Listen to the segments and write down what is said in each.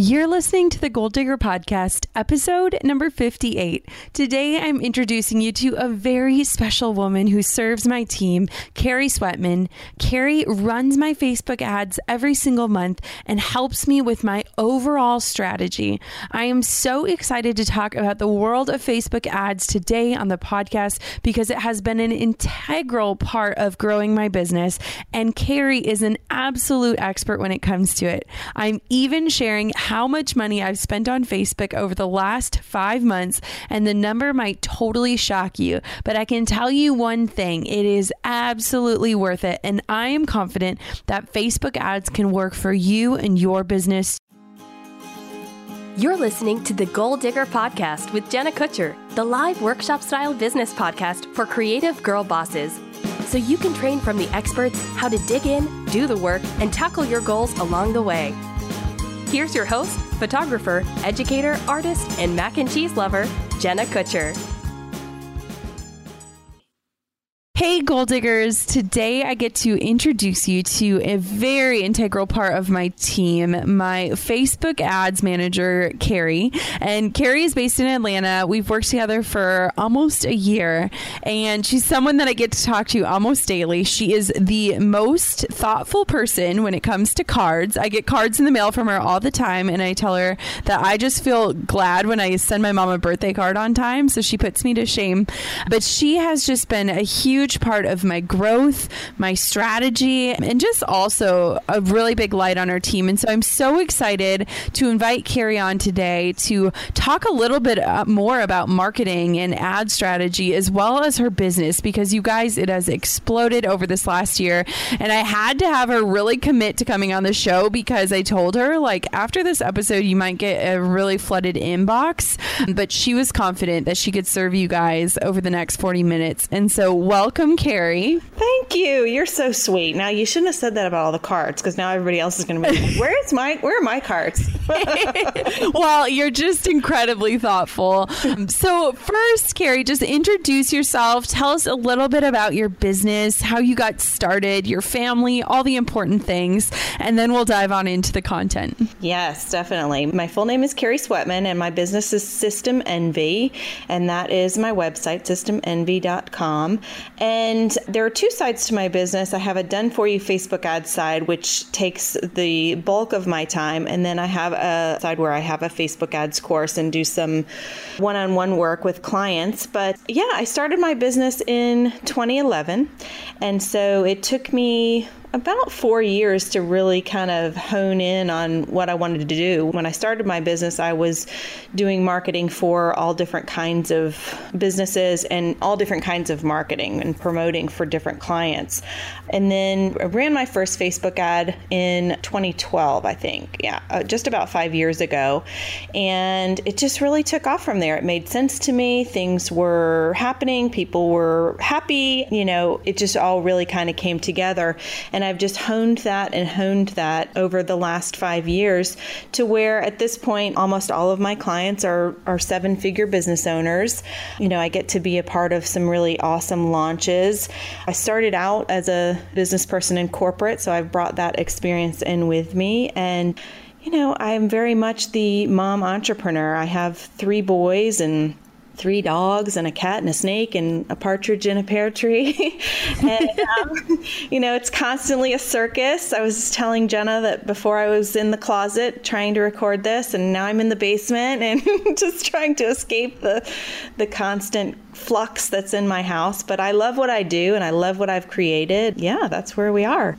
You're listening to the Goal Digger Podcast, episode number 58. Today, I'm introducing you to a very special woman who serves my team, Kerry Swetmon. Kerry runs my Facebook ads every single month and helps me with my overall strategy. I am so excited to talk about the world of Facebook ads today on the podcast because it has been an integral part of growing my business, and Kerry is an absolute expert when it comes to it. I'm even sharing how much money I've spent on Facebook over the last five months, and the number might totally shock you. But I can tell you one thing it is absolutely worth it. And I am confident that Facebook ads can work for you and your business. You're listening to the Goal Digger Podcast with Jenna Kutcher, the live workshop style business podcast for creative girl bosses. So you can train from the experts how to dig in, do the work, and tackle your goals along the way. Here's your host, photographer, educator, artist, and mac and cheese lover, Jenna Kutcher. Hey, goal diggers. Today I get to introduce you to a very integral part of my team, my Facebook ads manager, Kerry. And Kerry is based in Atlanta. We've worked together for almost a year, and she's someone that I get to talk to almost daily. She is the most thoughtful person when it comes to cards. I get cards in the mail from her all the time, and I tell her that I just feel glad when I send my mom a birthday card on time. So she puts me to shame. But she has just been a huge huge part of my growth, my strategy, and just also a really big light on our team. And so I'm so excited to invite Kerry on today to talk a little bit uh, more about marketing and ad strategy as well as her business because you guys, it has exploded over this last year. And I had to have her really commit to coming on the show because I told her, like, after this episode, you might get a really flooded inbox. But she was confident that she could serve you guys over the next 40 minutes. And so, welcome welcome, Kerry. Thank you. You're so sweet. Now you shouldn't have said that about all the cards because now everybody else is going to be like, "Where's my? Where are my cards?" well, you're just incredibly thoughtful. So first, Kerry, just introduce yourself. Tell us a little bit about your business, how you got started, your family, all the important things, and then we'll dive on into the content. Yes, definitely. My full name is Kerry Swetmon, and my business is System Envy, and that is my website, systemenvy.com. And and there are two sides to my business. I have a done for you Facebook ad side, which takes the bulk of my time. And then I have a side where I have a Facebook ads course and do some one on one work with clients. But yeah, I started my business in 2011. And so it took me about four years to really kind of hone in on what I wanted to do. When I started my business, I was doing marketing for all different kinds of businesses and all different kinds of marketing and promoting for different clients. And then I ran my first Facebook ad in 2012, I think. Yeah, uh, just about five years ago. And it just really took off from there. It made sense to me. Things were happening, people were happy. You know, it just all really kind of came together. And I've just honed that and honed that over the last five years to where at this point, almost all of my clients are, are seven figure business owners. You know, I get to be a part of some really awesome launches. I started out as a business person in corporate, so I've brought that experience in with me. And, you know, I'm very much the mom entrepreneur. I have three boys and three dogs and a cat and a snake and a partridge in a pear tree. and, um, you know, it's constantly a circus. I was telling Jenna that before I was in the closet trying to record this, and now I'm in the basement and just trying to escape the, the constant flux that's in my house. But I love what I do and I love what I've created. Yeah, that's where we are.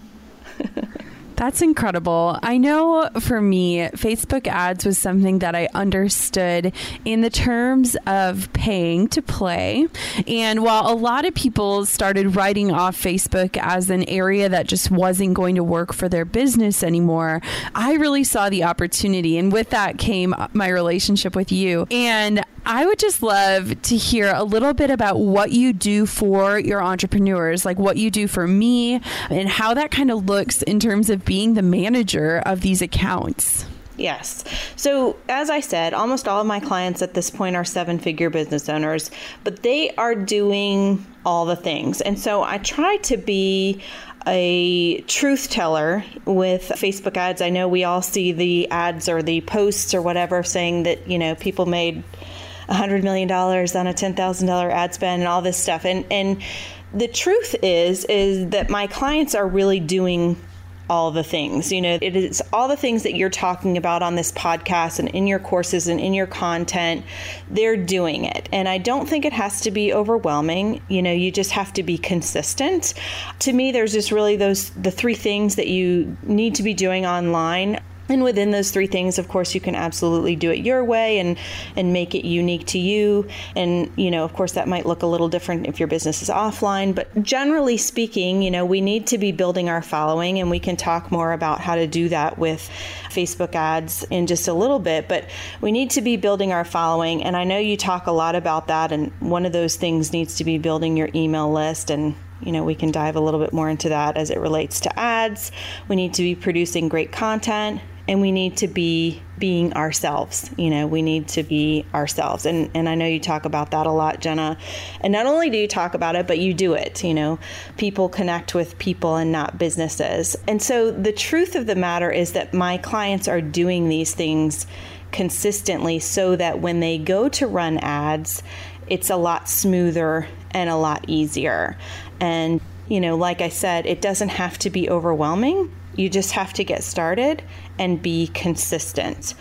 That's incredible. I know for me, Facebook ads was something that I understood in the terms of paying to play. And while a lot of people started writing off Facebook as an area that just wasn't going to work for their business anymore, I really saw the opportunity. And with that came my relationship with you. And I would just love to hear a little bit about what you do for your entrepreneurs, like what you do for me, and how that kind of looks in terms of being the manager of these accounts. Yes. So, as I said, almost all of my clients at this point are seven figure business owners, but they are doing all the things. And so I try to be a truth teller with Facebook ads. I know we all see the ads or the posts or whatever saying that, you know, people made $100 million on a $10,000 ad spend and all this stuff. And, and the truth is, is that my clients are really doing all the things. You know, it is all the things that you're talking about on this podcast and in your courses and in your content. They're doing it. And I don't think it has to be overwhelming. You know, you just have to be consistent. To me, there's just really those the three things that you need to be doing online and within those three things, of course, you can absolutely do it your way and and make it unique to you. And you know, of course, that might look a little different if your business is offline. But generally speaking, you know, we need to be building our following, and we can talk more about how to do that with Facebook ads in just a little bit. But we need to be building our following, and I know you talk a lot about that. And one of those things needs to be building your email list and you know, we can dive a little bit more into that as it relates to ads. We need to be producing great content and we need to be being ourselves you know we need to be ourselves. And and I know you talk about that a lot Jenna. And not only do you talk about it but you do it you know. People connect with people and not businesses. And so the truth of the matter is that my clients are doing these things consistently so that when they go to run ads it's a lot smoother and a lot easier. And you know like I said it doesn't have to be overwhelming you just have to get started and be consistent.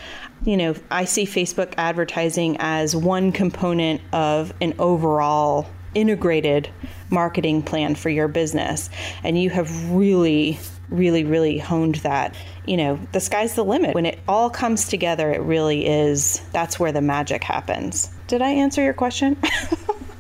You know, I see Facebook advertising as one component of an overall integrated marketing plan for your business. And you have really, really, really honed that. You know, the sky's the limit. When it all comes together, it really is, that's where the magic happens. Did I answer your question?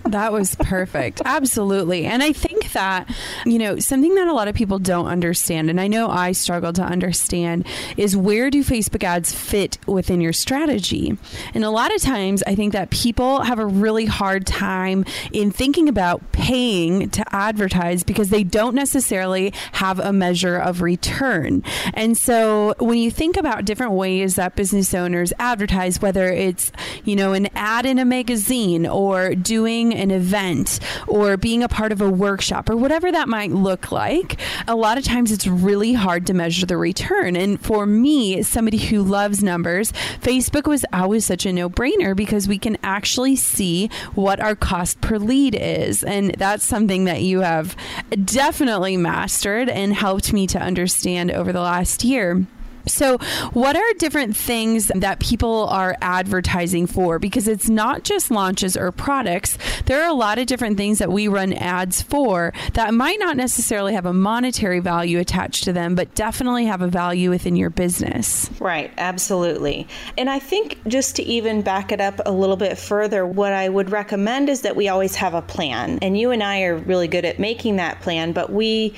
That was perfect. Absolutely. And I think that, you know, something that a lot of people don't understand, and I know I struggle to understand, is where do Facebook ads fit within your strategy? And a lot of times I think that people have a really hard time in thinking about paying to advertise because they don't necessarily have a measure of return. And so when you think about different ways that business owners advertise, whether it's, you know, an ad in a magazine or doing an event or being a part of a workshop or whatever that might look like, a lot of times it's really hard to measure the return. And for me, somebody who loves numbers, Facebook was always such a no brainer because we can actually see what our cost per lead is. And that's something that you have definitely mastered and helped me to understand over the last year. So, what are different things that people are advertising for? Because it's not just launches or products. There are a lot of different things that we run ads for that might not necessarily have a monetary value attached to them, but definitely have a value within your business. Right, absolutely. And I think just to even back it up a little bit further, what I would recommend is that we always have a plan. And you and I are really good at making that plan, but we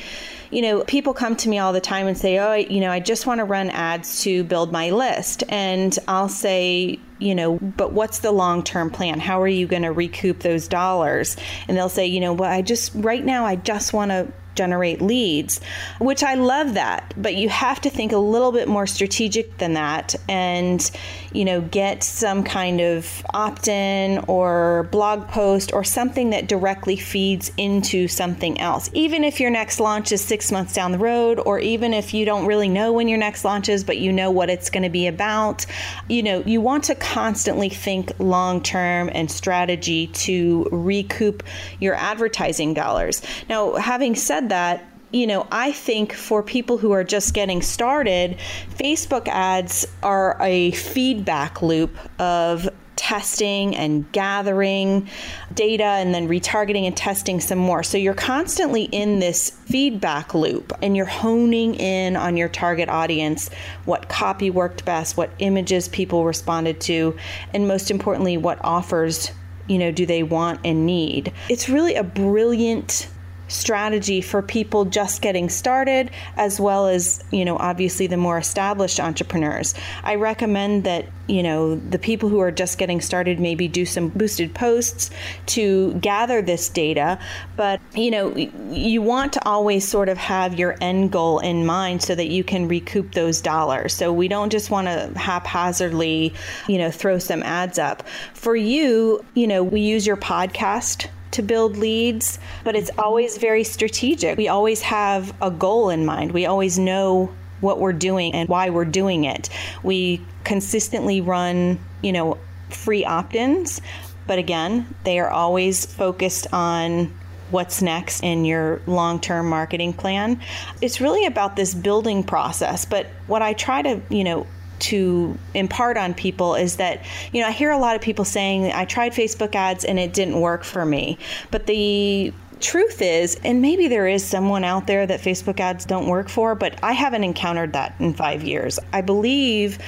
you know, people come to me all the time and say, oh, you know, I just want to run ads to build my list. And I'll say, you know, but what's the long term plan? How are you going to recoup those dollars? And they'll say, you know, well, I just, right now, I just want to generate leads, which I love that. But you have to think a little bit more strategic than that and, you know, get some kind of opt in or blog post or something that directly feeds into something else. Even if your next launch is six months down the road, or even if you don't really know when your next launch is, but you know what it's going to be about, you know, you want to constantly think long term and strategy to recoup your advertising dollars. Now, having said that, you know, I think for people who are just getting started, Facebook ads are a feedback loop of testing and gathering data and then retargeting and testing some more. So you're constantly in this feedback loop and you're honing in on your target audience, what copy worked best, what images people responded to, and most importantly, what offers, you know, do they want and need. It's really a brilliant strategy for people just getting started as well as you know obviously the more established entrepreneurs. I recommend that you know the people who are just getting started maybe do some boosted posts to gather this data. But you know you want to always sort of have your end goal in mind so that you can recoup those dollars. So we don't just want to haphazardly you know throw some ads up. For you you know we use your podcast to build leads, but it's always very strategic. We always have a goal in mind. We always know what we're doing and why we're doing it. We consistently run, you know, free opt-ins, but again, they are always focused on what's next in your long-term marketing plan. It's really about this building process, but what I try to, you know, to impart on people is that, you know, I hear a lot of people saying, I tried Facebook ads and it didn't work for me. But the truth is, and maybe there is someone out there that Facebook ads don't work for, but I haven't encountered that in five years. I believe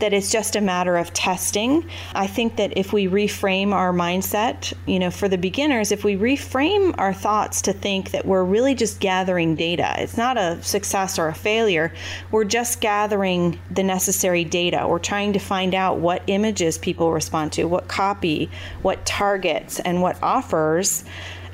that it's just a matter of testing. I think that if we reframe our mindset, you know, for the beginners, if we reframe our thoughts to think that we're really just gathering data, it's not a success or a failure, we're just gathering the necessary data. We're trying to find out what images people respond to, what copy, what targets, and what offers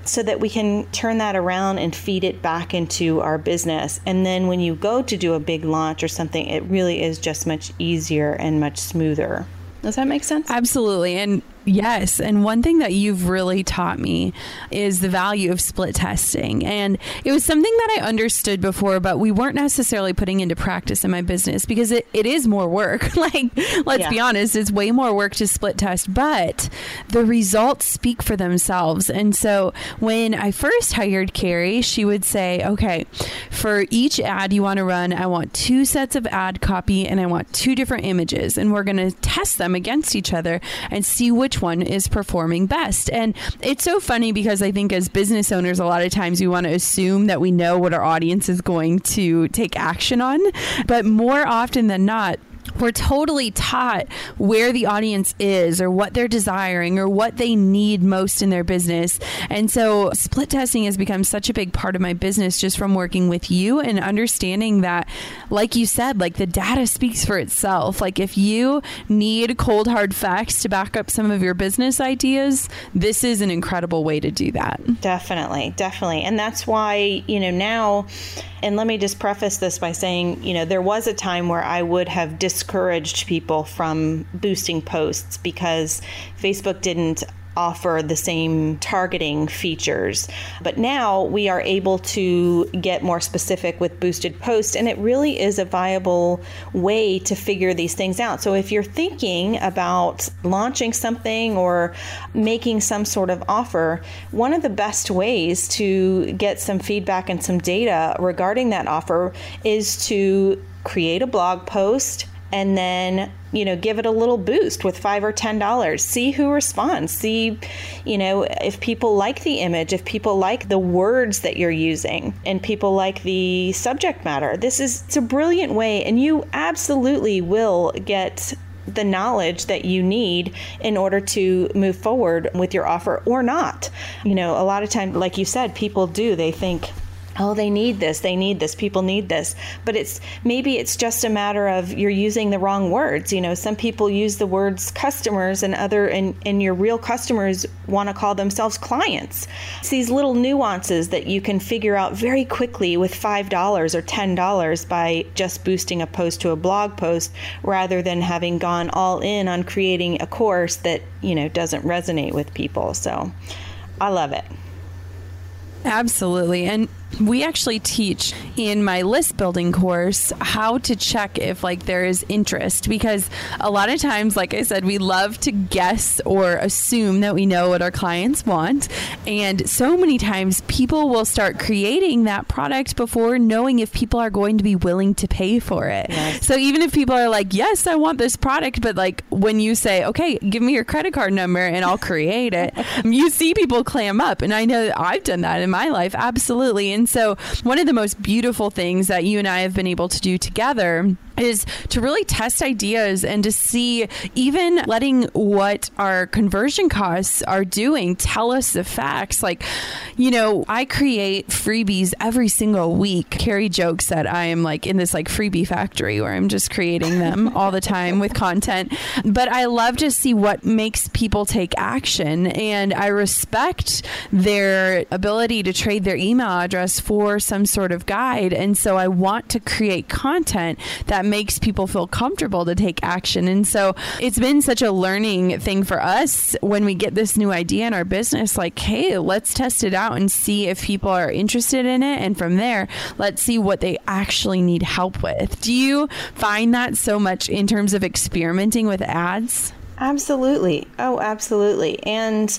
so that we can turn that around and feed it back into our business. And then when you go to do a big launch or something, it really is just much easier and much smoother. Does that make sense? Absolutely. And Yes. And one thing that you've really taught me is the value of split testing. And it was something that I understood before, but we weren't necessarily putting into practice in my business because it, it is more work. like, let's yeah. be honest, it's way more work to split test, but the results speak for themselves. And so when I first hired Kerry, she would say, okay, for each ad you want to run, I want two sets of ad copy and I want two different images. And we're going to test them against each other and see which one is performing best. And it's so funny because I think as business owners, a lot of times we want to assume that we know what our audience is going to take action on. But more often than not, we're totally taught where the audience is or what they're desiring or what they need most in their business. And so split testing has become such a big part of my business just from working with you and understanding that, like you said, like the data speaks for itself. Like if you need cold hard facts to back up some of your business ideas, this is an incredible way to do that. Definitely, definitely. And that's why, you know, now and let me just preface this by saying, you know, there was a time where I would have discouraged people from boosting posts because Facebook didn't offer the same targeting features. But now we are able to get more specific with boosted posts, and it really is a viable way to figure these things out. So if you're thinking about launching something or making some sort of offer, one of the best ways to get some feedback and some data regarding that offer is to create a blog post and then you know give it a little boost with five or ten dollars. See who responds. See you know if people like the image if people like the words that you're using and people like the subject matter. This is it's a brilliant way and you absolutely will get the knowledge that you need in order to move forward with your offer or not. You know a lot of times like you said people do they think oh they need this they need this people need this. But it's maybe it's just a matter of you're using the wrong words. You know some people use the words customers and other and and your real customers want to call themselves clients. It's these little nuances that you can figure out very quickly with $5 or $10 by just boosting a post to a blog post rather than having gone all in on creating a course that you know doesn't resonate with people. So i love it. Absolutely. And we actually teach in my list building course how to check if like there is interest because a lot of times like I said we love to guess or assume that we know what our clients want and so many times people will start creating that product before knowing if people are going to be willing to pay for it. Yes. So even if people are like yes I want this product but like when you say okay give me your credit card number and I'll create it you see people clam up and I know I've done that in my life absolutely and so, one of the most beautiful things that you and I have been able to do together is to really test ideas and to see even letting what our conversion costs are doing tell us the facts. Like you know i create freebies every single week. Kerry jokes that i am like in this like freebie factory where i'm just creating them all the time with content. But i love to see what makes people take action and i respect their ability to trade their email address for some sort of guide. And so i want to create content that makes people feel comfortable to take action. And so it's been such a learning thing for us when we get this new idea in our business like, hey, let's test it out and see if people are interested in it. And from there, let's see what they actually need help with. Do you find that so much in terms of experimenting with ads? Absolutely. Oh, absolutely. And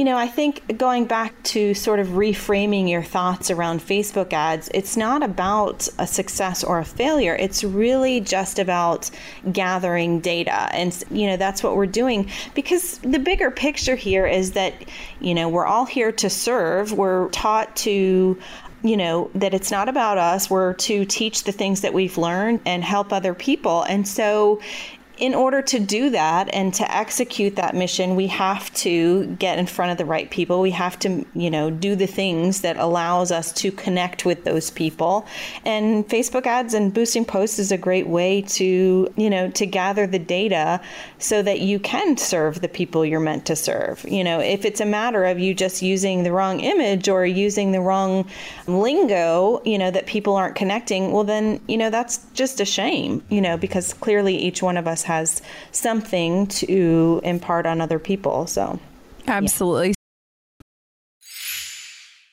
you know, I think going back to sort of reframing your thoughts around Facebook ads, it's not about a success or a failure. It's really just about gathering data. And, you know, that's what we're doing because the bigger picture here is that, you know, we're all here to serve. We're taught to you know, that it's not about us. We're to teach the things that we've learned and help other people. And so in order to do that and to execute that mission, we have to get in front of the right people. We have to, you know, do the things that allows us to connect with those people. And Facebook ads and boosting posts is a great way to, you know, to gather the data so that you can serve the people you're meant to serve. You know, if it's a matter of you just using the wrong image or using the wrong lingo, you know, that people aren't connecting, well then, you know, that's just a shame, you know, because clearly each one of us has something to impart on other people. So, absolutely.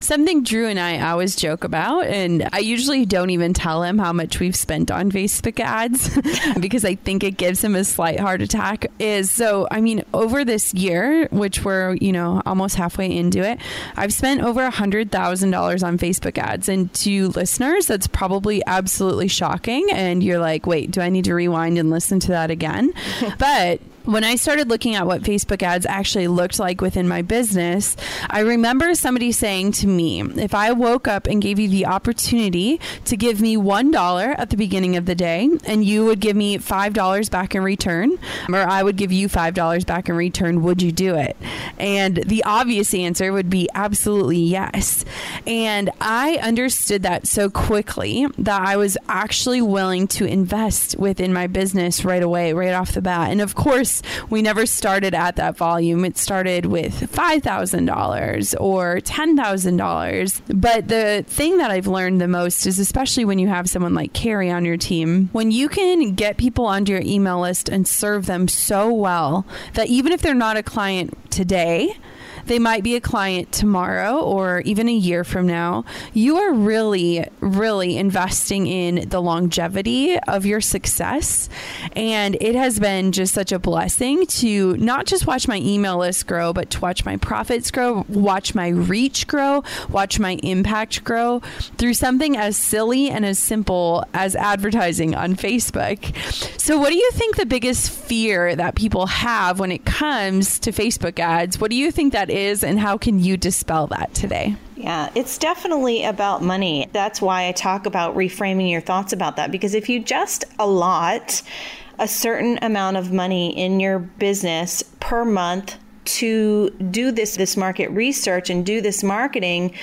Something Drew and I always joke about, and I usually don't even tell him how much we've spent on Facebook ads because I think it gives him a slight heart attack. Is so, I mean, over this year, which we're, you know, almost halfway into it, I've spent over a $100,000 on Facebook ads. And to listeners, that's probably absolutely shocking. And you're like, wait, do I need to rewind and listen to that again? but when I started looking at what Facebook ads actually looked like within my business, I remember somebody saying to me, if I woke up and gave you the opportunity to give me $1 at the beginning of the day and you would give me $5 back in return, or I would give you $5 back in return, would you do it? And the obvious answer would be absolutely yes. And I understood that so quickly that I was actually willing to invest within my business right away, right off the bat. And of course, we never started at that volume. It started with $5,000 or $10,000. But the thing that I've learned the most is especially when you have someone like Kerry on your team, when you can get people onto your email list and serve them so well that even if they're not a client today, they might be a client tomorrow or even a year from now. You are really, really investing in the longevity of your success. And it has been just such a blessing to not just watch my email list grow, but to watch my profits grow, watch my reach grow, watch my impact grow through something as silly and as simple as advertising on Facebook. So, what do you think the biggest fear that people have when it comes to Facebook ads? What do you think that is, and how can you dispel that today? Yeah, it's definitely about money. That's why I talk about reframing your thoughts about that because if you just allot a certain amount of money in your business per month to do this this market research and do this marketing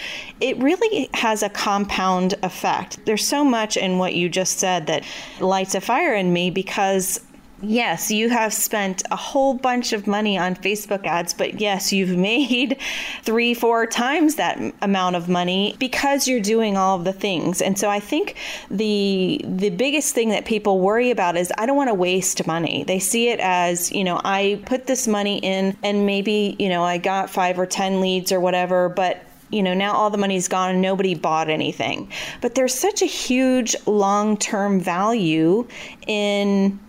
it really has a compound effect there's so much in what you just said that lights a fire in me because Yes, you have spent a whole bunch of money on Facebook ads, but yes, you've made three, four times that amount of money because you're doing all of the things. And so I think the the biggest thing that people worry about is I don't want to waste money. They see it as, you know, I put this money in and maybe, you know, I got 5 or 10 leads or whatever, but you know, now all the money's gone and nobody bought anything. But there's such a huge long term value in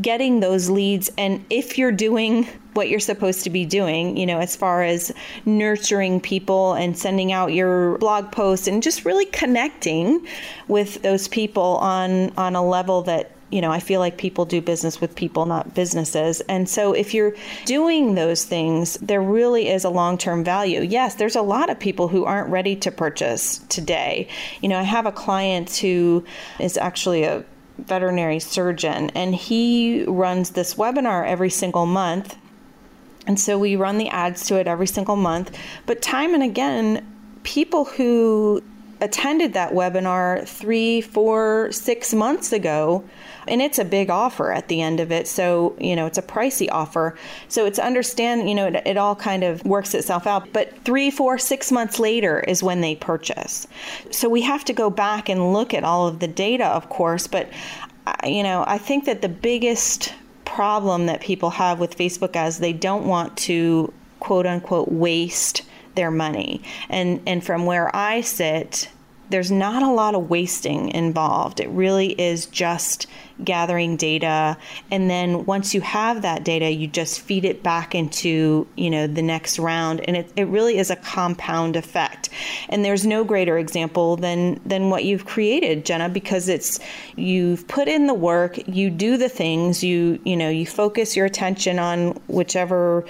getting those leads and if you're doing what you're supposed to be doing, you know, as far as nurturing people and sending out your blog posts and just really connecting with those people on on a level that you know, I feel like people do business with people, not businesses. And so if you're doing those things, there really is a long term value. Yes, there's a lot of people who aren't ready to purchase today. You know, I have a client who is actually a veterinary surgeon, and he runs this webinar every single month. And so we run the ads to it every single month. But time and again, people who attended that webinar three, four, six months ago, and it's a big offer at the end of it. So, you know, it's a pricey offer. So it's understand, you know, it, it all kind of works itself out. But three, four, six months later is when they purchase. So we have to go back and look at all of the data, of course. But, you know, I think that the biggest problem that people have with Facebook ads, they don't want to quote unquote waste their money. And and from where I sit, there's not a lot of wasting involved. It really is just gathering data and then once you have that data you just feed it back into you know the next round and it, it really is a compound effect and there's no greater example than than what you've created jenna because it's you've put in the work you do the things you you know you focus your attention on whichever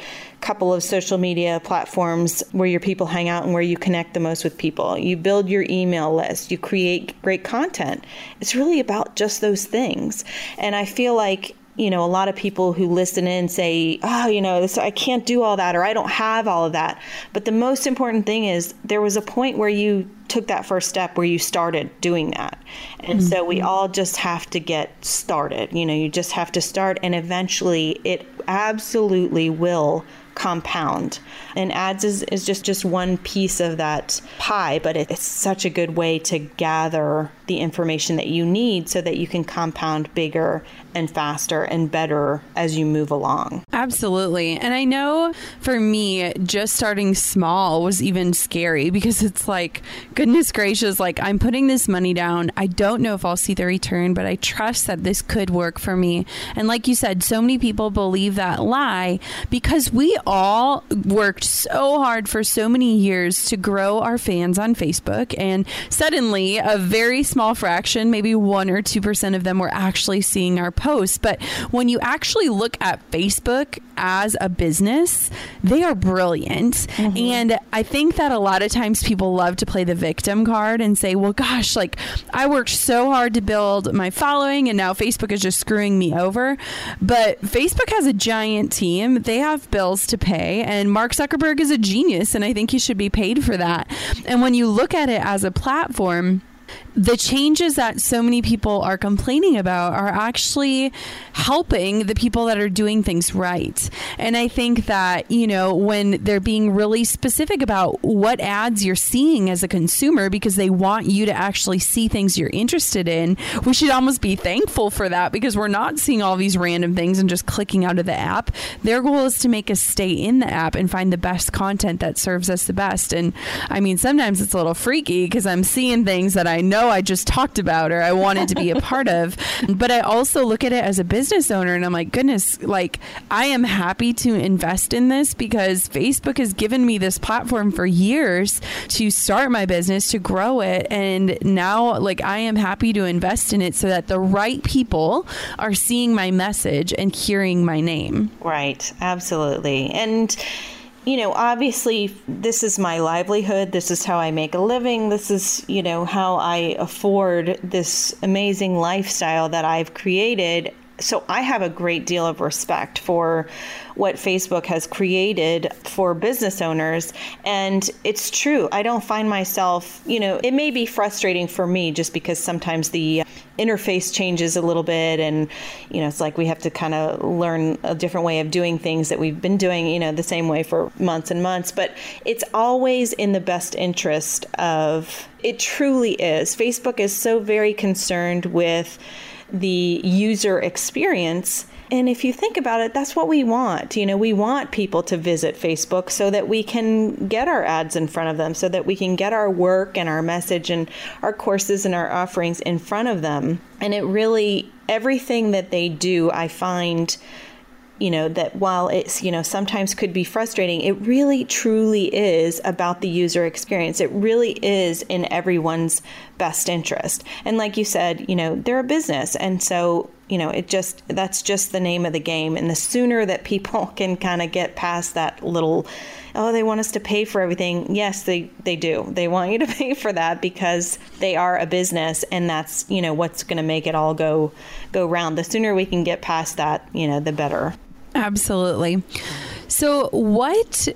couple of social media platforms where your people hang out and where you connect the most with people. You build your email list, you create great content. It's really about just those things. And I feel like you know, a lot of people who listen in say, oh, you know, this, I can't do all that or I don't have all of that. But the most important thing is there was a point where you took that first step where you started doing that. And mm-hmm. so we mm-hmm. all just have to get started. You know, you just have to start and eventually it absolutely will compound. And ads is, is just, just one piece of that pie, but it's such a good way to gather the information that you need so that you can compound bigger and faster and better as you move along. Absolutely. And I know for me, just starting small was even scary because it's like, goodness gracious, like I'm putting this money down. I don't know if I'll see the return, but I trust that this could work for me. And like you said, so many people believe that lie because we all worked so hard for so many years to grow our fans on Facebook. And suddenly, a very small fraction, maybe one or 2% of them were actually seeing our posts. But when you actually look at Facebook as a business, they are brilliant. Mm-hmm. And I think that a lot of times people love to play the victim card and say, well, gosh, like I worked so hard to build my following and now Facebook is just screwing me over. But Facebook has a giant team, they have bills to pay. And Mark Zuckerberg is a genius. And I think he should be paid for that. And when you look at it as a platform, the changes that so many people are complaining about are actually helping the people that are doing things right. And I think that, you know, when they're being really specific about what ads you're seeing as a consumer because they want you to actually see things you're interested in, we should almost be thankful for that because we're not seeing all these random things and just clicking out of the app. Their goal is to make us stay in the app and find the best content that serves us the best. And I mean, sometimes it's a little freaky because I'm seeing things that I know I just talked about or I wanted to be a part of. But I also look at it as a business owner and I'm like, goodness, like I am happy to invest in this because Facebook has given me this platform for years to start my business, to grow it. And now, like, I am happy to invest in it so that the right people are seeing my message and hearing my name. Right. Absolutely. And, you know, obviously, this is my livelihood. This is how I make a living. This is, you know, how I afford this amazing lifestyle that I've created. So I have a great deal of respect for what Facebook has created for business owners. And it's true. I don't find myself, you know, it may be frustrating for me just because sometimes the uh, interface changes a little bit and you know it's like we have to kind of learn a different way of doing things that we've been doing you know the same way for months and months but it's always in the best interest of it truly is facebook is so very concerned with the user experience and if you think about it, that's what we want. You know, we want people to visit Facebook so that we can get our ads in front of them, so that we can get our work and our message and our courses and our offerings in front of them. And it really, everything that they do, I find you know that while it's you know sometimes could be frustrating it really truly is about the user experience it really is in everyone's best interest and like you said you know they're a business and so you know, it just that's just the name of the game. And the sooner that people can kind of get past that little, oh, they want us to pay for everything. Yes, they they do. They want you to pay for that because they are a business, and that's you know what's going to make it all go go round. The sooner we can get past that, you know, the better. Absolutely. So, what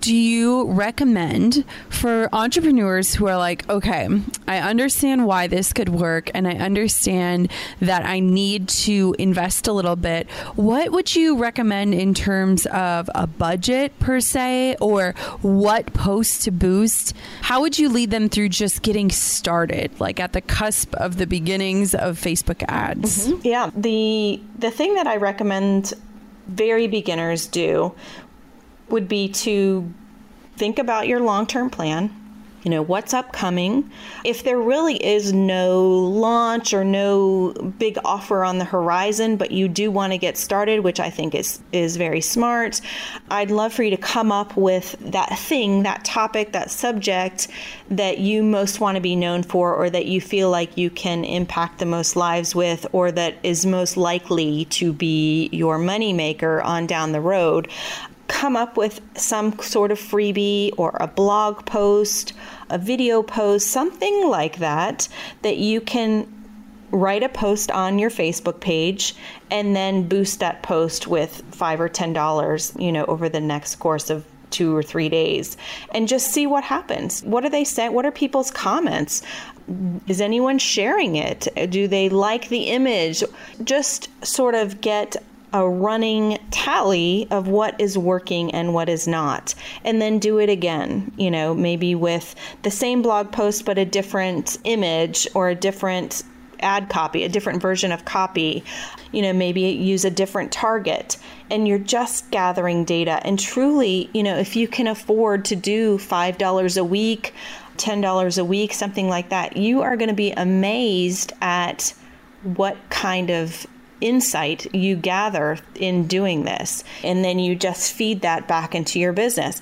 do you recommend for entrepreneurs who are like, okay, I understand why this could work and I understand that I need to invest a little bit? What would you recommend in terms of a budget per se or what posts to boost? How would you lead them through just getting started, like at the cusp of the beginnings of Facebook ads? Mm-hmm. Yeah, the the thing that I recommend very beginners do would be to think about your long term plan. you know, what's upcoming. If there really is no launch or no big offer on the horizon, but you do want to get started, which I think is is very smart, I'd love for you to come up with that thing, that topic, that subject that you most want to be known for or that you feel like you can impact the most lives with or that is most likely to be your moneymaker on down the road come up with some sort of freebie or a blog post, a video post, something like that, that you can write a post on your Facebook page and then boost that post with five or ten dollars, you know, over the next course of two or three days and just see what happens. What are they saying? What are people's comments? Is anyone sharing it? Do they like the image? Just sort of get a running tally of what is working and what is not, and then do it again, you know, maybe with the same blog post but a different image or a different ad copy, a different version of copy, you know, maybe use a different target. And you're just gathering data. And truly, you know, if you can afford to do $5 a week, $10 a week, something like that, you are going to be amazed at what kind of insight you gather in doing this. And then you just feed that back into your business.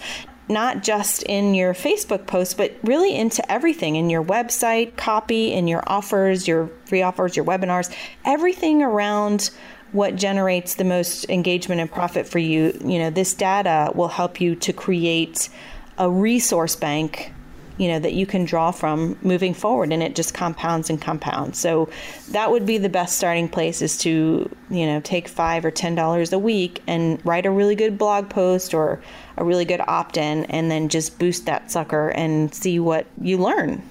Not just in your Facebook posts, but really into everything in your website, copy, in your offers, your free offers, your webinars, everything around what generates the most engagement and profit for you. You know, this data will help you to create a resource bank you know that you can draw from moving forward and it just compounds and compounds. So that would be the best starting place is to you know take five or ten dollars a week and write a really good blog post or a really good opt-in and then just boost that sucker and see what you learn.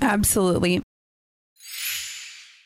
Absolutely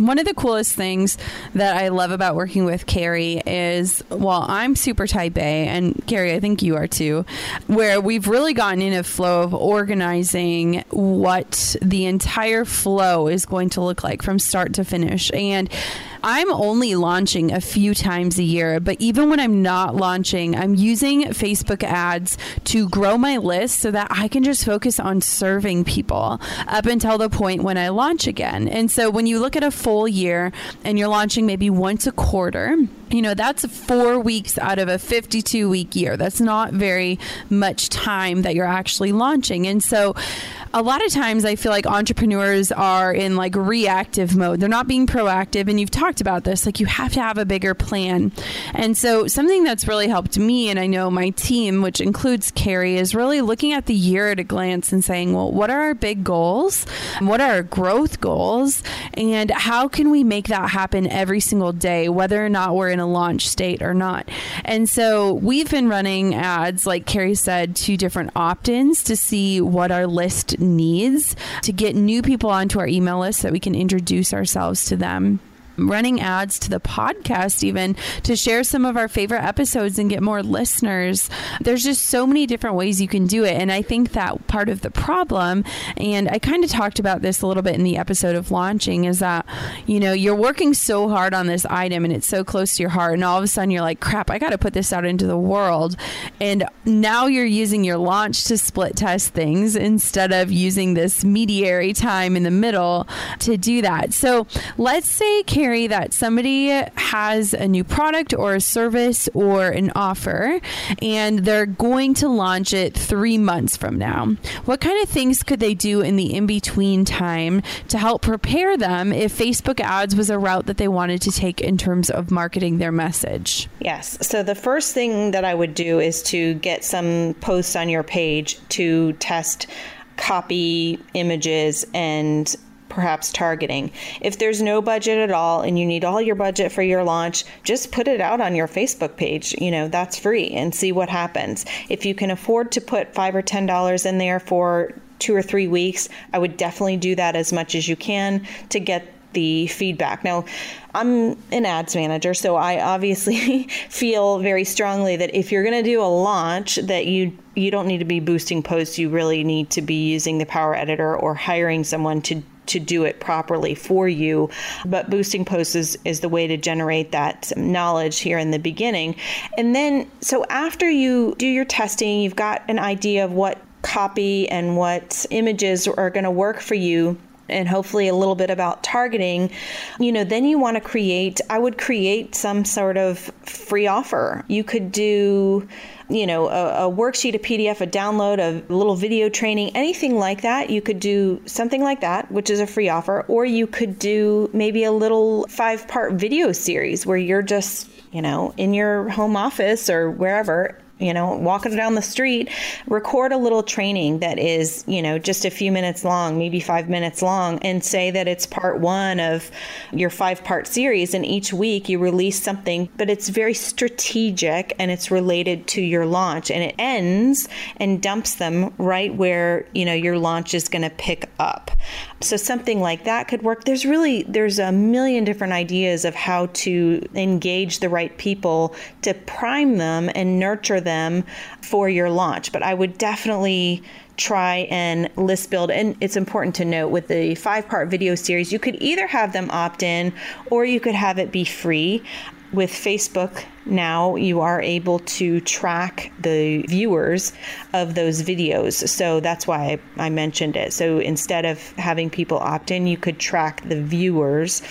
One of the coolest things that I love about working with Kerry is while I'm super type A, and Kerry, I think you are too, where we've really gotten in a flow of organizing what the entire flow is going to look like from start to finish. And I'm only launching a few times a year, but even when I'm not launching, I'm using Facebook ads to grow my list so that I can just focus on serving people up until the point when I launch again. And so when you look at a full year and you're launching maybe once a quarter, you know, that's four weeks out of a 52 week year. That's not very much time that you're actually launching. And so, a lot of times I feel like entrepreneurs are in like reactive mode. They're not being proactive. And you've talked about this, like you have to have a bigger plan. And so, something that's really helped me, and I know my team, which includes Kerry, is really looking at the year at a glance and saying, well, what are our big goals? What are our growth goals? And how can we make that happen every single day, whether or not we're in a launch state or not. And so we've been running ads, like Kerry said, to different opt ins to see what our list needs to get new people onto our email list so that we can introduce ourselves to them running ads to the podcast, even to share some of our favorite episodes and get more listeners. There's just so many different ways you can do it. And I think that part of the problem, and I kind of talked about this a little bit in the episode of launching, is that, you know, you're working so hard on this item and it's so close to your heart. And all of a sudden you're like, crap, I got to put this out into the world. And now you're using your launch to split test things instead of using this mediary time in the middle to do that. So let's say, Karen, that somebody has a new product or a service or an offer and they're going to launch it three months from now. What kind of things could they do in the in between time to help prepare them if Facebook ads was a route that they wanted to take in terms of marketing their message? Yes. So the first thing that I would do is to get some posts on your page to test copy, images, and perhaps targeting. If there's no budget at all and you need all your budget for your launch, just put it out on your Facebook page. You know, that's free and see what happens. If you can afford to put 5 or 10 dollars in there for 2 or 3 weeks, I would definitely do that as much as you can to get the feedback. Now, I'm an ads manager, so I obviously feel very strongly that if you're going to do a launch that you you don't need to be boosting posts, you really need to be using the Power Editor or hiring someone to to do it properly for you. But boosting posts is, is the way to generate that knowledge here in the beginning. And then, so after you do your testing, you've got an idea of what copy and what images are going to work for you and hopefully a little bit about targeting, you know, then you want to create, I would create some sort of free offer. You could do, you know, a, a, worksheet, a PDF, a download, a little video training, anything like that. You could do something like that, which is a free offer, or you could do maybe a little five part video series where you're just, you know, in your home office or wherever you know, walking down the street, record a little training that is, you know, just a few minutes long, maybe five minutes long, and say that it's part one of your five part series. And each week you release something, but it's very strategic and it's related to your launch. And it ends and dumps them right where, you know, your launch is going to pick up. So something like that could work. There's really, there's a million different ideas of how to engage the right people to prime them and nurture them for your launch. But I would definitely try and list build. And it's important to note with the five part video series, you could either have them opt in or you could have it be free. With Facebook now, you are able to track the viewers of those videos. So that's why I mentioned it. So instead of having people opt in, you could track the viewers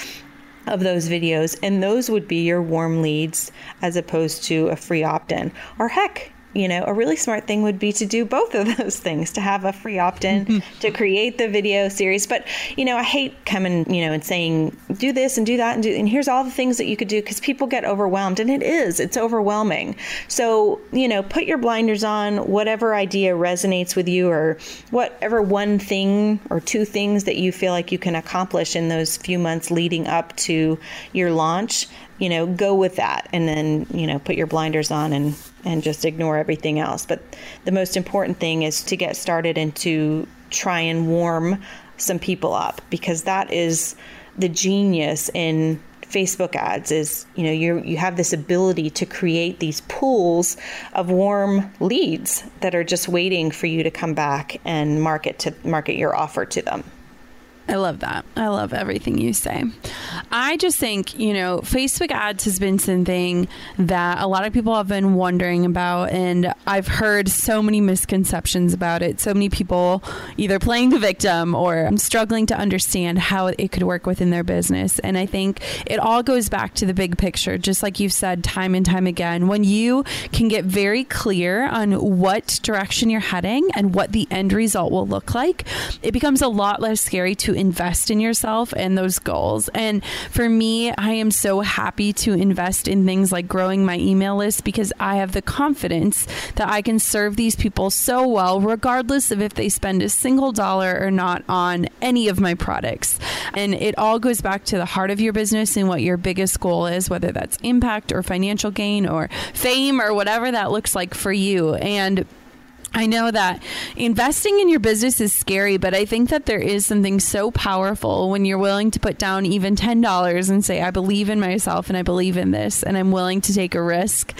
of those videos, and those would be your warm leads as opposed to a free opt in. Or heck, you know, a really smart thing would be to do both of those things to have a free opt in to create the video series. But, you know, I hate coming, you know, and saying, do this and do that and do, and here's all the things that you could do because people get overwhelmed and it is, it's overwhelming. So, you know, put your blinders on, whatever idea resonates with you or whatever one thing or two things that you feel like you can accomplish in those few months leading up to your launch you know, go with that and then, you know, put your blinders on and, and just ignore everything else. But the most important thing is to get started and to try and warm some people up because that is the genius in Facebook ads is you know you you have this ability to create these pools of warm leads that are just waiting for you to come back and market to market your offer to them. I love that. I love everything you say. I just think, you know, Facebook ads has been something that a lot of people have been wondering about. And I've heard so many misconceptions about it. So many people either playing the victim or struggling to understand how it could work within their business. And I think it all goes back to the big picture, just like you've said time and time again. When you can get very clear on what direction you're heading and what the end result will look like, it becomes a lot less scary to invest in yourself and those goals. And for me, I am so happy to invest in things like growing my email list because I have the confidence that I can serve these people so well, regardless of if they spend a single dollar or not on any of my products. And it all goes back to the heart of your business and what your biggest goal is, whether that's impact or financial gain or fame or whatever that looks like for you. And I know that investing in your business is scary, but I think that there is something so powerful when you're willing to put down even $10 and say, I believe in myself and I believe in this and I'm willing to take a risk.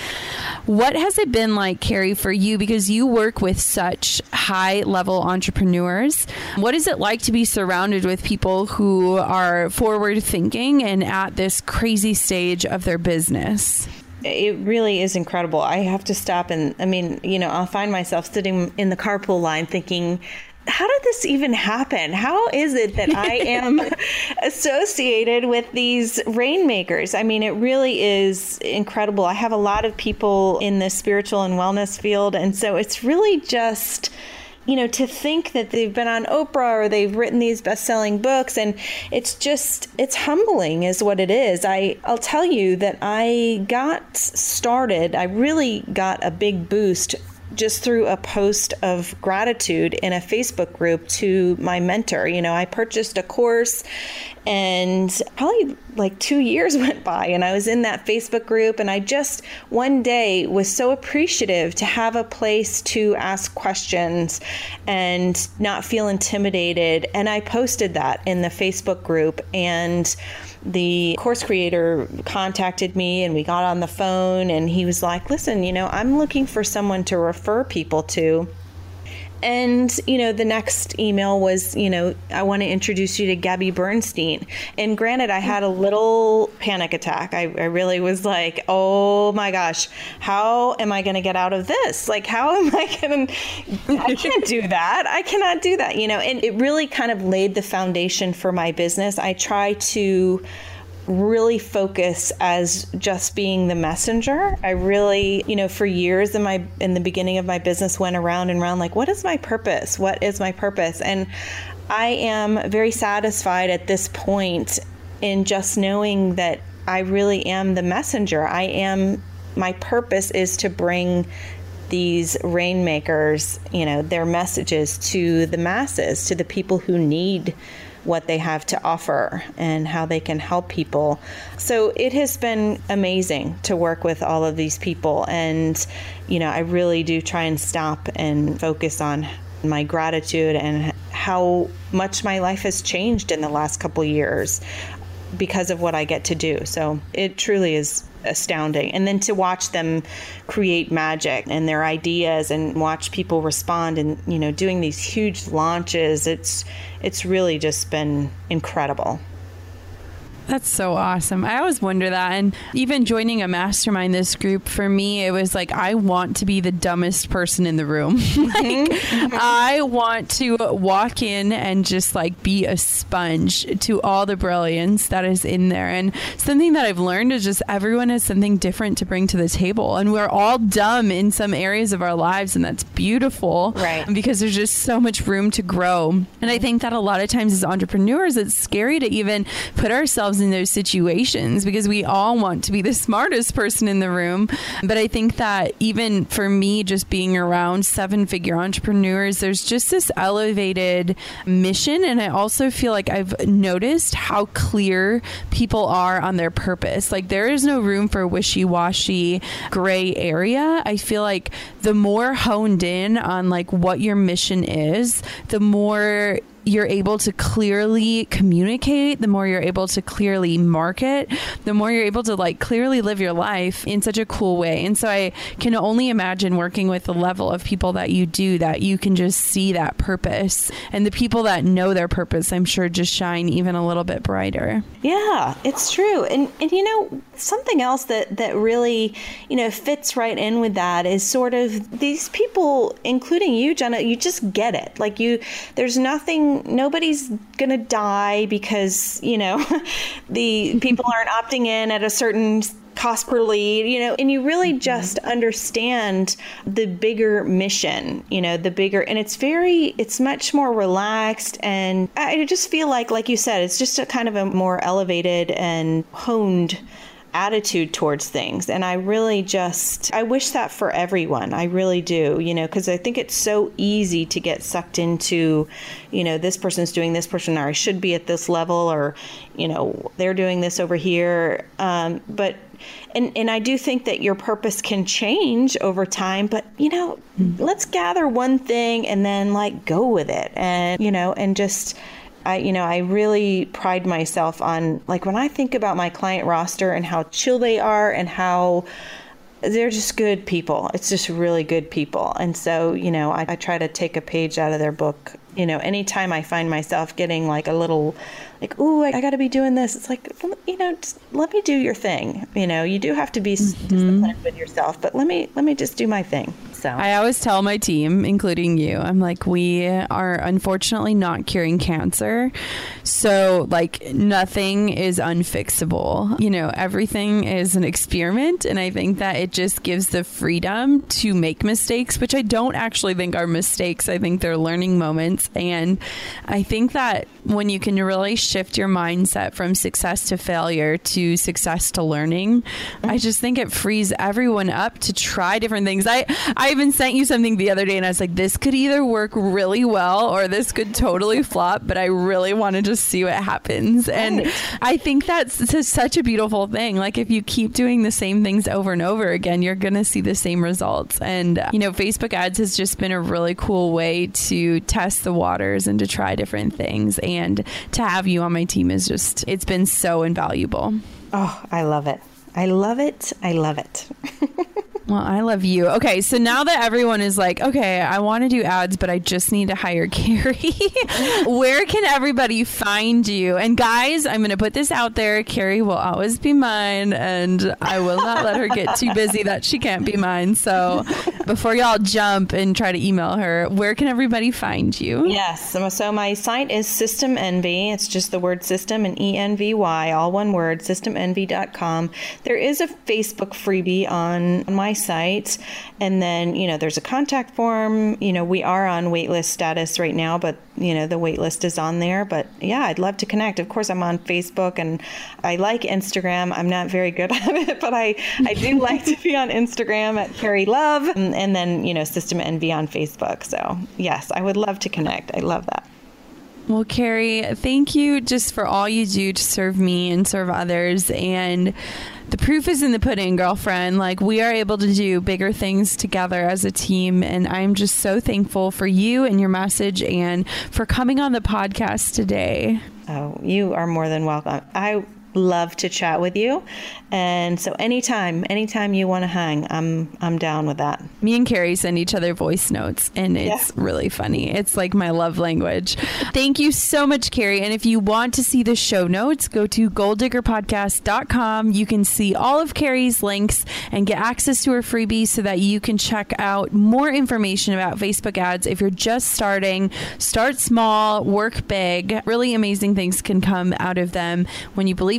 What has it been like, Kerry, for you? Because you work with such high level entrepreneurs. What is it like to be surrounded with people who are forward thinking and at this crazy stage of their business? It really is incredible. I have to stop and I mean, you know, I'll find myself sitting in the carpool line thinking, how did this even happen? How is it that I am associated with these rainmakers? I mean, it really is incredible. I have a lot of people in the spiritual and wellness field, and so it's really just you know, to think that they've been on Oprah or they've written these best-selling books and it's just it's humbling is what it is. I I'll tell you that I got started, I really got a big boost just through a post of gratitude in a Facebook group to my mentor. You know, I purchased a course and probably like two years went by and I was in that Facebook group and I just one day was so appreciative to have a place to ask questions and not feel intimidated. And I posted that in the Facebook group and the course creator contacted me and we got on the phone and he was like, listen, you know, I'm looking for someone to refer people to. And, you know, the next email was, you know, I want to introduce you to Gabby Bernstein. And granted, I had a little panic attack. I, I really was like, oh my gosh, how am I going to get out of this? Like, how am I going to, I can't do that. I cannot do that, you know, and it really kind of laid the foundation for my business. I try to, really focus as just being the messenger. I really, you know, for years in my in the beginning of my business went around and around like what is my purpose? What is my purpose? And I am very satisfied at this point in just knowing that I really am the messenger. I am my purpose is to bring these rainmakers, you know, their messages to the masses, to the people who need what they have to offer and how they can help people. So it has been amazing to work with all of these people. And, you know, I really do try and stop and focus on my gratitude and how much my life has changed in the last couple years because of what I get to do. So it truly is astounding. And then to watch them create magic and their ideas and watch people respond and you know doing these huge launches, it's it's really just been incredible. That's so awesome. I always wonder that. And even joining a mastermind, this group, for me, it was like, I want to be the dumbest person in the room. like, mm-hmm. I want to walk in and just like be a sponge to all the brilliance that is in there. And something that I've learned is just everyone has something different to bring to the table. And we're all dumb in some areas of our lives. And that's beautiful. Right. Because there's just so much room to grow. And I think that a lot of times as entrepreneurs, it's scary to even put ourselves in those situations because we all want to be the smartest person in the room. But I think that even for me, just being around seven figure entrepreneurs, there's just this elevated mission. And I also feel like I've noticed how clear people are on their purpose. Like there is no room for wishy washy gray area. I feel like the more honed in on like what your mission is, the more you're able to clearly communicate, the more you're able to clearly market, the more you're able to like clearly live your life in such a cool way. And so I can only imagine working with the level of people that you do that you can just see that purpose. And the people that know their purpose, I'm sure just shine even a little bit brighter. Yeah, it's true. And and you know, something else that that really, you know, fits right in with that is sort of these people including you, Jenna, you just get it. Like you there's nothing nobody's going to die because, you know, the people aren't opting in at a certain cost per lead, you know, and you really mm-hmm. just understand the bigger mission, you know, the bigger, and it's very, it's much more relaxed. And I just feel like, like you said, it's just a kind of a more elevated and honed attitude towards things. And I really just, I wish that for everyone. I really do, you know, because I think it's so easy to get sucked into, you know, this person's doing this person, or I should be at this level, or, you know, they're doing this over here. Um, but, and, and I do think that your purpose can change over time, but, you know, mm-hmm. let's gather one thing and then like go with it and, you know, and just, I, you know, I really pride myself on like when I think about my client roster and how chill they are and how they're just good people. It's just really good people. And so, you know, I, I try to take a page out of their book. You know, anytime I find myself getting like a little, like, ooh, I, I got to be doing this, it's like, you know, just let me do your thing. You know, you do have to be mm-hmm. disciplined with yourself, but let me let me just do my thing. So I always tell my team, including you, I'm like, we are unfortunately not curing cancer. So, like, nothing is unfixable. You know, everything is an experiment. And I think that it just gives the freedom to make mistakes, which I don't actually think are mistakes. I think they're learning moments. And I think that when you can really shift your mindset from success to failure to success to learning, I mm-hmm. just think it frees everyone up to try different things. I, I I even sent you something the other day and I was like, this could either work really well or this could totally flop, but I really want to just see what happens. Right. And I think that's such a beautiful thing. Like if you keep doing the same things over and over again, you're going to see the same results. And, uh, you know, Facebook ads has just been a really cool way to test the waters and to try different things. And to have you on my team is just, it's been so invaluable. Oh, I love it. I love it. I love it. Well, I love you. Okay, so now that everyone is like, okay, I want to do ads, but I just need to hire Kerry, where can everybody find you? And guys, I'm going to put this out there. Kerry will always be mine, and I will not let her get too busy that she can't be mine. So before y'all jump and try to email her, where can everybody find you? Yes. So my site is System Envy. It's just the word system and E N V Y, all one word, systemenvy.com. There is a Facebook freebie on my site. And then, you know, there's a contact form. You know, we are on waitlist status right now, but, you know, the waitlist is on there. But yeah, I'd love to connect. Of course, I'm on Facebook and I like Instagram. I'm not very good at it, but I, I do like to be on Instagram at Kerry Love and, and then, you know, System Envy on Facebook. So yes, I would love to connect. I love that. Well, Kerry, thank you just for all you do to serve me and serve others. And the proof is in the pudding, girlfriend. Like, we are able to do bigger things together as a team. And I'm just so thankful for you and your message and for coming on the podcast today. Oh, you are more than welcome. I love to chat with you. And so anytime, anytime you want to hang, I'm I'm down with that. Me and Kerry send each other voice notes and it's yeah. really funny. It's like my love language. Thank you so much, Kerry. And if you want to see the show notes, go to goaldiggerpodcast.com. You can see all of Kerry's links and get access to her freebie so that you can check out more information about Facebook ads. If you're just starting, start small, work big. Really amazing things can come out of them when you believe